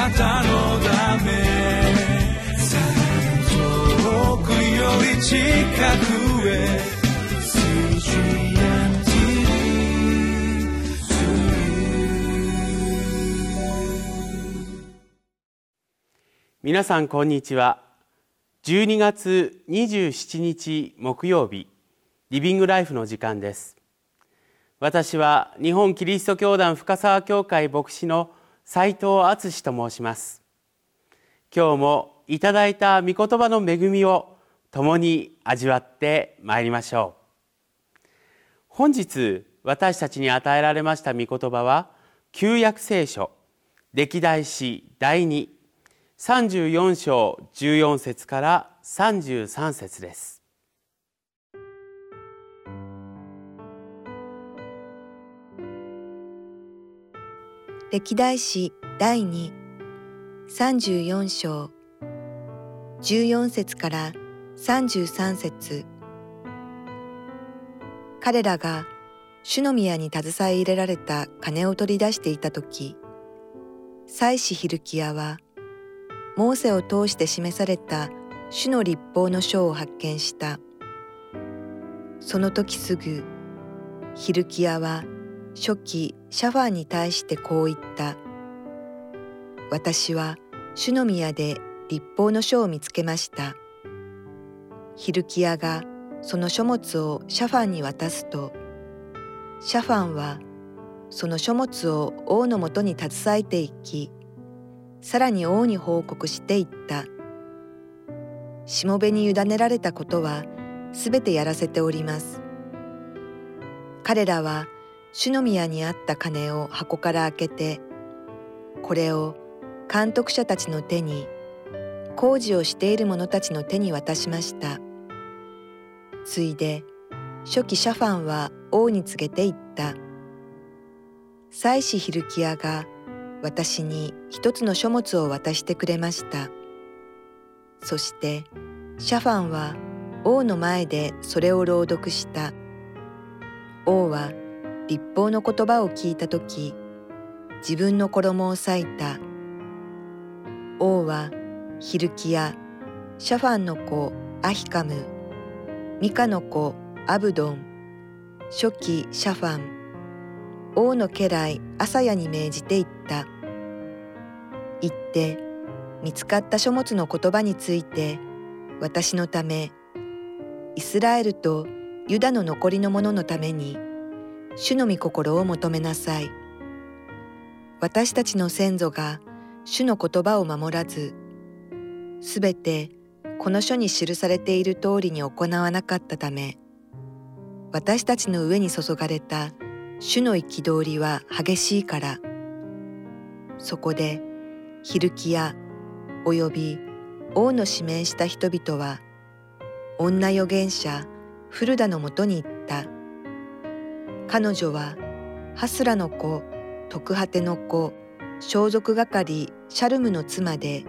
なたのため遠くより近くへ皆さんこんにちは。12月27日木曜日リビングライフの時間です。私は日本キリスト教団深沢教会牧師の斉藤敦と申します。今日もいただいた御言葉の恵みを共に味わってまいりましょう。本日私たちに与えられました御言葉は旧約聖書歴代史第2 34章14節から33節です。歴代史第2 34章14節から33節彼らが主の宮に携え入れられた金を取り出していた時祭司ヒルキヤはモーセを通して示された主の立法の書を発見した。その時すぐ、ヒルキアは初期シャファーに対してこう言った。私は主の宮で立法の書を見つけました。ヒルキアがその書物をシャファンに渡すと、シャファンはその書物を王のもとに携えていき、さらに王に報告していった。しもべに委ねられたことはすべてやらせております。彼らは主の宮にあった金を箱から開けて、これを監督者たちの手に、工事をしている者たちの手に渡しました。ついで、初期シャファンは王に告げて言った。祭司ヒルキアが私に一つの書物を渡してくれました。そしてシャファンは王の前でそれを朗読した。王は立法の言葉を聞いたとき、自分の衣を裂いた。王はヒルキヤ、シャファンの子アヒカム、ミカの子アブドン、初期シャファン、王の家来アサヤに命じて言った。言って見つかった書物の言葉について私のためイスラエルとユダの残りの者のために主の御心を求めなさい。私たちの先祖が主の言葉を守らず、すべてこの書に記されている通りに行わなかったため、私たちの上に注がれた主の憤りは激しいから、そこでヒルキヤおよび王の指名した人々は女預言者フルダのもとに行った彼女はハスラの子徳果ての子装束係シャルムの妻で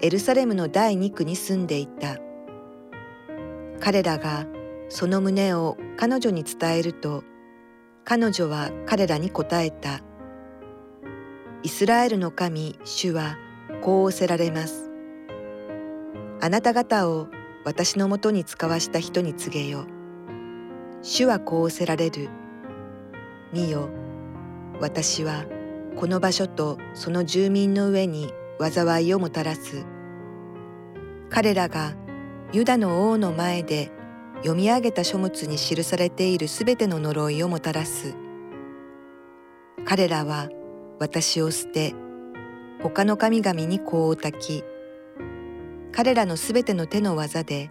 エルサレムの第二区に住んでいた彼らがその旨を彼女に伝えると彼女は彼らに答えた「イスラエルの神主はこう仰せられます。あなた方を私のもとに使わした人に告げよ。主はこう仰せられる。見よ、私はこの場所とその住民の上に災いをもたらす。彼らがユダの王の前で読み上げた書物に記されているすべての呪いをもたらす。彼らは私を捨て、他の神々に香を焚き、彼らのすべての手の技で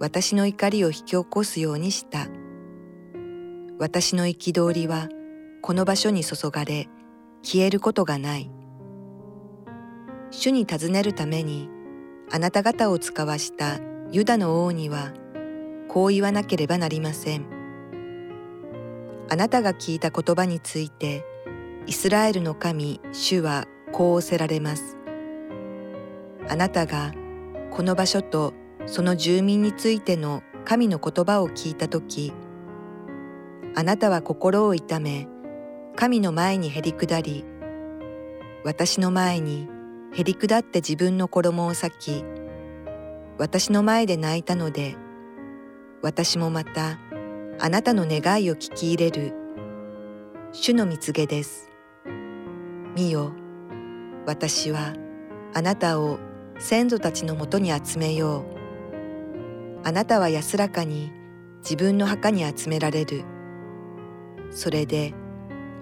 私の怒りを引き起こすようにした。私の憤りはこの場所に注がれ消えることがない。主に尋ねるためにあなた方を使わしたユダの王にはこう言わなければなりません。あなたが聞いた言葉についてイスラエルの神主はこう仰せられます。あなたがこの場所とその住民についての神の言葉を聞いたとき、あなたは心を痛め、神の前にへり下り、私の前にへりくだって自分の衣を裂き私の前で泣いたので私もまたあなたの願いを聞き入れる主の蜜げです。見よ私はあなたを先祖たちのもとに集めよう。あなたは安らかに自分の墓に集められる。それで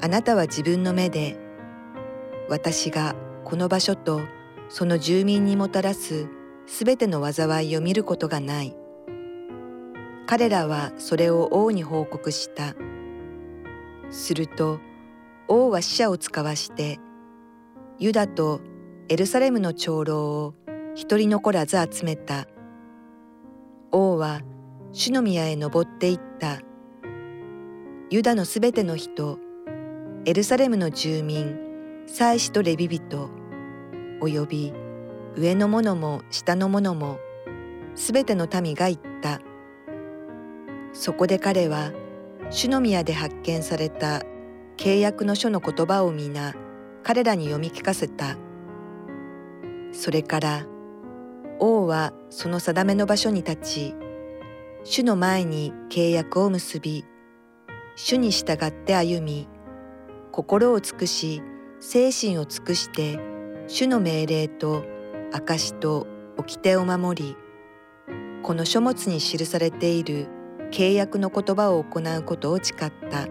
あなたは自分の目で私がこの場所とその住民にもたらすすべての災いを見ることがない。彼らはそれを王に報告した。すると王は死者を使わしてユダとエルサレムの長老を一人残らず集めた。王は主の宮へ登っていった。ユダのすべての人エルサレムの住民祭司とレビ人および上の者も下の者もすべての民が言った。そこで彼は主の宮で発見された契約の書の言葉を皆彼らに読み聞かせた。それから王はその定めの場所に立ち主の前に契約を結び主に従って歩み心を尽くし精神を尽くして主の命令と証と掟を守りこの書物に記されている契約の言葉を行うことを誓った。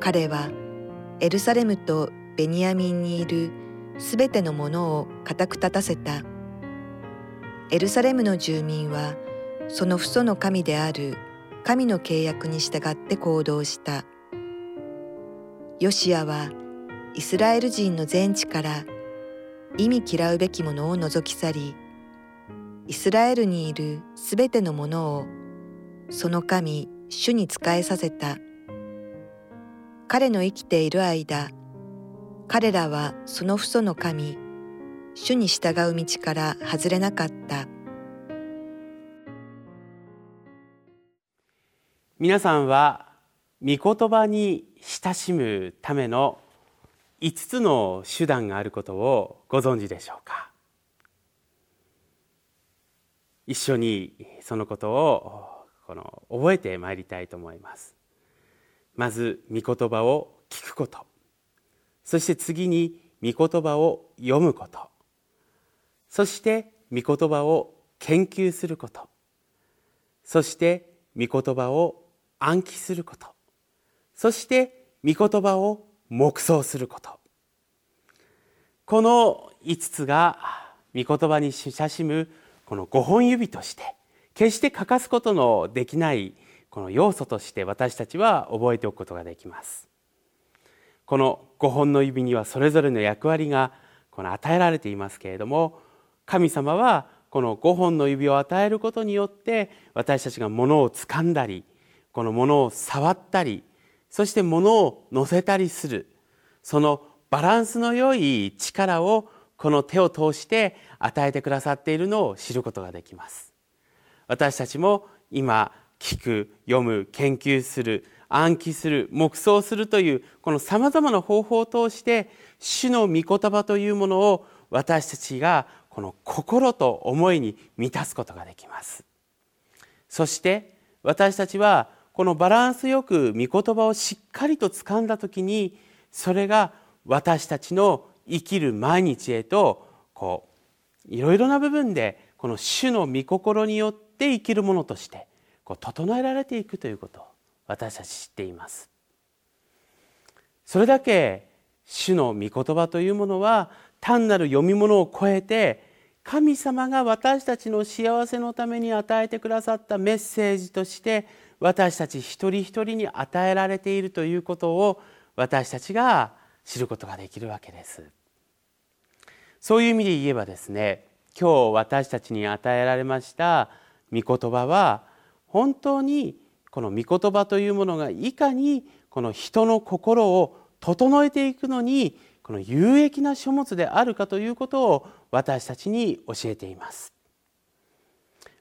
彼はエルサレムとベニヤミンにいるすべてのものを固く立たせた。エルサレムの住民はその父祖の神である神の契約に従って行動した。ヨシアはイスラエル人の全地から意味嫌うべきものを除き去りイスラエルにいるすべてのものをその神主に仕えさせた。彼の生きている間彼らはその父祖の神主に従う道から外れなかった。皆さんは御言葉に親しむための5つの手段があることをご存知でしょうか？一緒にそのことをこの覚えてまいりたいと思います。まず御言葉を聞くこと。そして次に御言葉を読むこと。そして御言葉を研究すること。そして御言葉を暗記すること。そして御言葉を黙想すること。この5つが御言葉に親しむこの5本指として決して欠かすことのできないこの要素として私たちは覚えておくことができます。この5本の指にはそれぞれの役割がこの与えられていますけれども神様はこの5本の指を与えることによって私たちが物を掴んだりこの物を触ったりそして物を乗せたりする。そのバランスの良い力をこの手を通して与えてくださっているのを知ることができます。私たちも今聞く読む研究する暗記する黙想するというこのさまざまな方法を通して主の御言葉というものを私たちがこの心と思いに満たすことができます。そして私たちはこのバランスよく御言葉をしっかりと掴んだ時にそれが私たちの生きる毎日へとこういろいろな部分でこの主の御心によって生きるものとしてこう整えられていくということを私たち知っています。それだけ主の御言葉というものは単なる読み物を超えて神様が私たちの幸せのために与えてくださったメッセージとして私たち一人一人に与えられているということを私たちが知ることができるわけです。そういう意味で言えばですね今日私たちに与えられました御言葉は本当にこの御言葉というものがいかにこの人の心を整えていくのにこの有益な書物であるかということを私たちに教えています。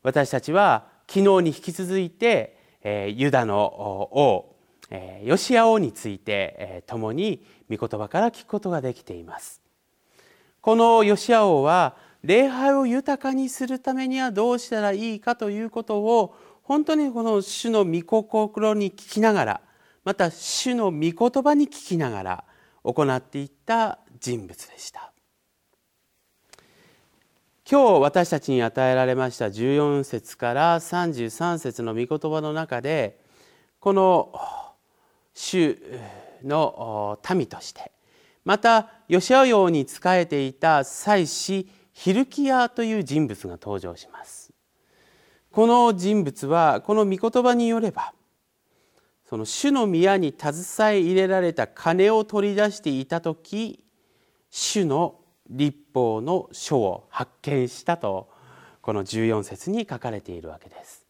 私たちは昨日に引き続いてユダの王ヨシア王について共に御言葉から聞くことができています。このヨシア王は礼拝を豊かにするためにはどうしたらいいかということを本当にこの主の御心に聞きながらまた主の御言葉に聞きながら行っていった人物でした。今日私たちに与えられました14節から33節の御言葉の中でこの主の民としてまたヨシア王に仕えていた祭司ヒルキヤという人物が登場します。この人物はこの御言葉によればその主の宮に携え入れられた金を取り出していた時主の立法の書を発見したとこの14節に書かれているわけです。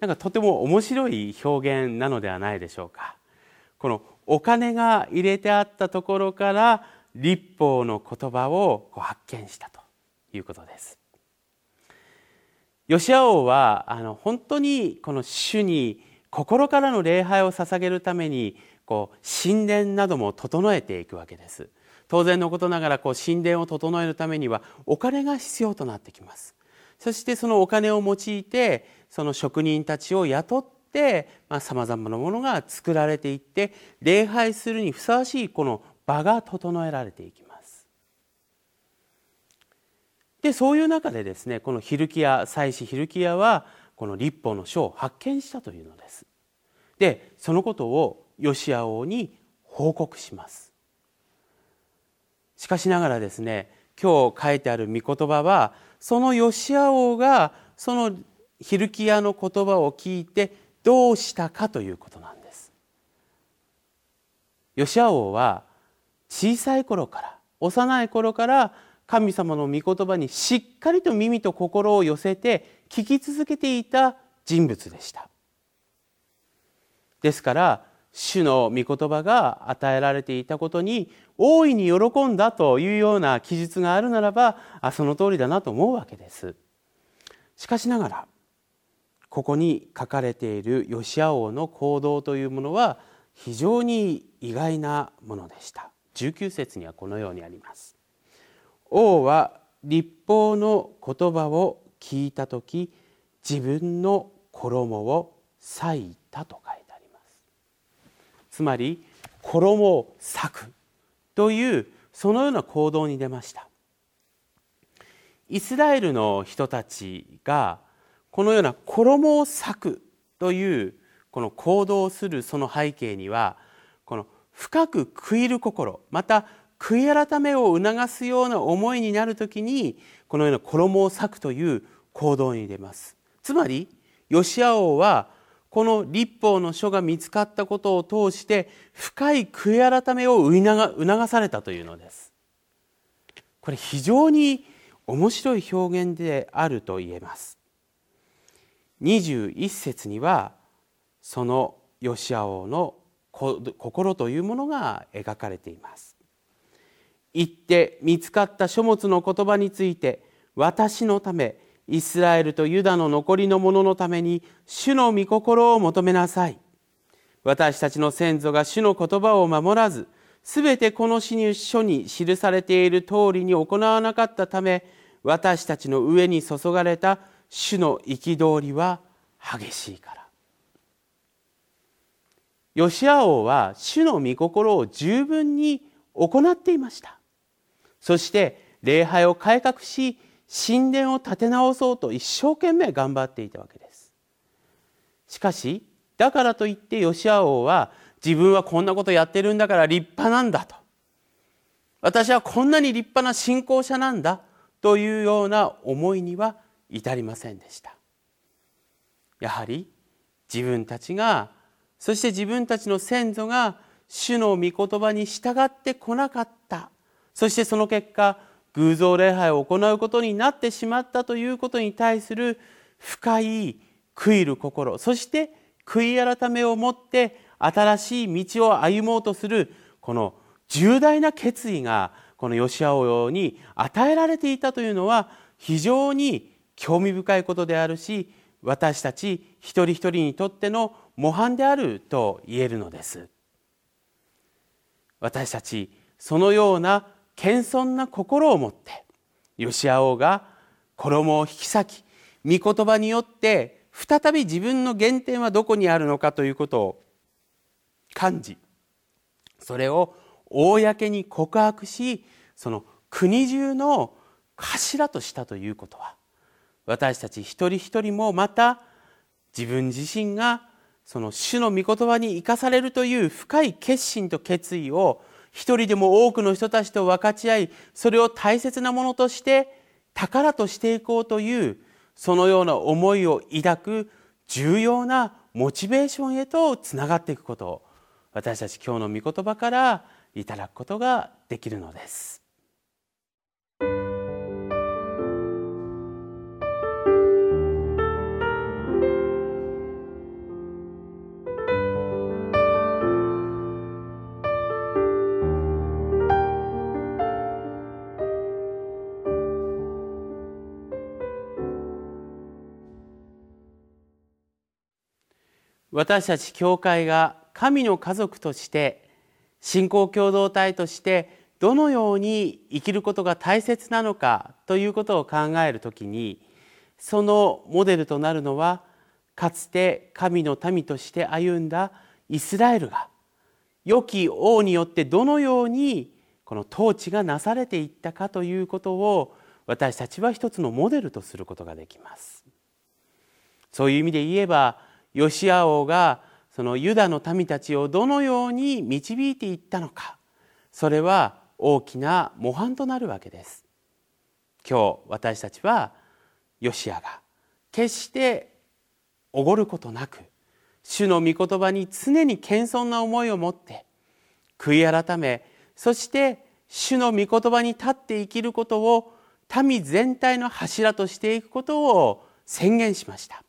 なんかとても面白い表現なのではないでしょうか。このお金が入れてあったところから立法の言葉を発見したということです。ヨシア王はあの本当にこの主に心からの礼拝を捧げるためにこう神殿なども整えていくわけです。当然のことながらこう神殿を整えるためにはお金が必要となってきます。そしてそのお金を用いてその職人たちを雇ってさまざ、まなものが作られていって礼拝するにふさわしいこの場が整えられていきます。でそういう中でですねこのヒルキア祭司ヒルキアはこの立法の書を発見したというのです。でそのことをヨシア王に報告します。しかしながらですね今日書いてある御言葉はそのヨシア王がそのヒルキアの言葉を聞いてどうしたかということなんです。ヨシア王は小さい頃から幼い頃から神様の御言葉にしっかりと耳と心を寄せて聞き続けていた人物でした。ですから主の御言葉が与えられていたことに大いに喜んだというような記述があるならばあその通りだなと思うわけです。しかしながらここに書かれているヨシア王の行動というものは非常に意外なものでした。19節にはこのようにあります。王は立法の言葉を聞いた時自分の衣を裂いたと書いてあります。つまり衣を裂く。というそのような行動に出ました。イスラエルの人たちがこのような衣を裂くというこの行動をするその背景にはこの深く悔いる心また悔い改めを促すような思いになる時にこのような衣を裂くという行動に出ます。つまりヨシア王はこの立法の書が見つかったことを通して深い悔い改めを促されたというのです。これ非常に面白い表現であると言えます。21節にはそのヨシア王の心というものが描かれています。行って見つかった書物の言葉について私のためイスラエルとユダの残りの者のために主の御心を求めなさい。私たちの先祖が主の言葉を守らずすべてこの書に記されている通りに行わなかったため私たちの上に注がれた主の憤りは激しいから。ヨシア王は主の御心を十分に行っていました。そして礼拝を改革し神殿を建て直そうと一生懸命頑張っていたわけです。しかしだからといってヨシア王は自分はこんなことやってるんだから立派なんだと。私はこんなに立派な信仰者なんだというような思いには至りませんでした。やはり自分たちがそして自分たちの先祖が主の御言葉に従ってこなかった。そしてその結果偶像礼拝を行うことになってしまったということに対する深い悔いる心そして悔い改めを持って新しい道を歩もうとするこの重大な決意がこのヨシ王に与えられていたというのは非常に興味深いことであるし私たち一人一人にとっての模範であると言えるのです。私たちそのような謙遜な心を持ってヨシア王が衣を引き裂き御言葉によって再び自分の原点はどこにあるのかということを感じそれを公に告白しその国中の頭としたということは私たち一人一人もまた自分自身がその主の御言葉に生かされるという深い決心と決意を一人でも多くの人たちと分かち合いそれを大切なものとして宝としていこうというそのような思いを抱く重要なモチベーションへとつながっていくことを私たち今日の御言葉からいただくことができるのです。私たち教会が神の家族として信仰共同体としてどのように生きることが大切なのかということを考えるときにそのモデルとなるのはかつて神の民として歩んだイスラエルが良き王によってどのようにこの統治がなされていったかということを私たちは一つのモデルとすることができます。そういう意味で言えばヨシア王がそのユダの民たちをどのように導いていったのか。それは大きな模範となるわけです。今日私たちはヨシアが決しておごることなく主の御言葉に常に謙遜な思いを持って悔い改めそして主の御言葉に立って生きることを民全体の柱としていくことを宣言しました。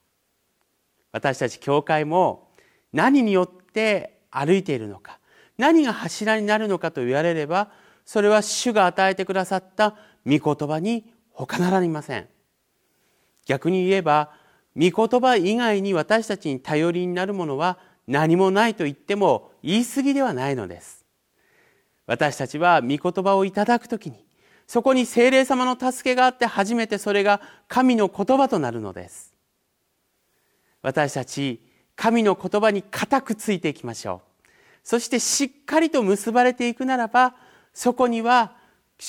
私たち教会も何によって歩いているのか何が柱になるのかと言われればそれは主が与えてくださった御言葉に他ならりません。逆に言えば御言葉以外に私たちに頼りになるものは何もないと言っても言い過ぎではないのです。私たちは御言葉をいただくときにそこに精霊様の助けがあって初めてそれが神の言葉となるのです。私たち神の言葉に固くついていきましょう。そしてしっかりと結ばれていくならばそこには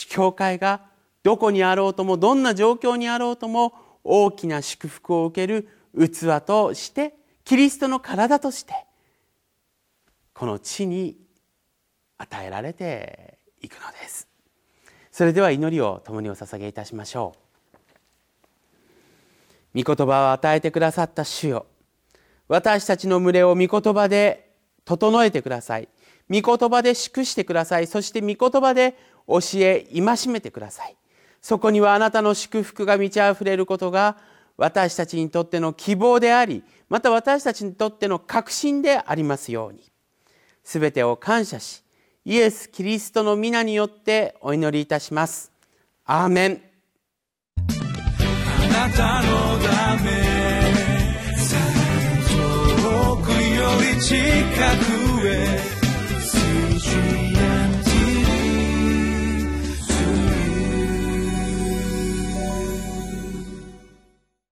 教会がどこにあろうともどんな状況にあろうとも大きな祝福を受ける器としてキリストの体としてこの地に与えられていくのです。それでは祈りを共にお捧げいたしましょう。御言葉を与えてくださった主よ。私たちの群れを御言葉で整えてください。御言葉で祝してください。そして御言葉で教え戒めてください。そこにはあなたの祝福が満ち溢れることが私たちにとっての希望でありまた私たちにとっての確信でありますように。すべてを感謝しイエス・キリストの皆によってお祈りいたします。アーメン。なたのため遠くより近く。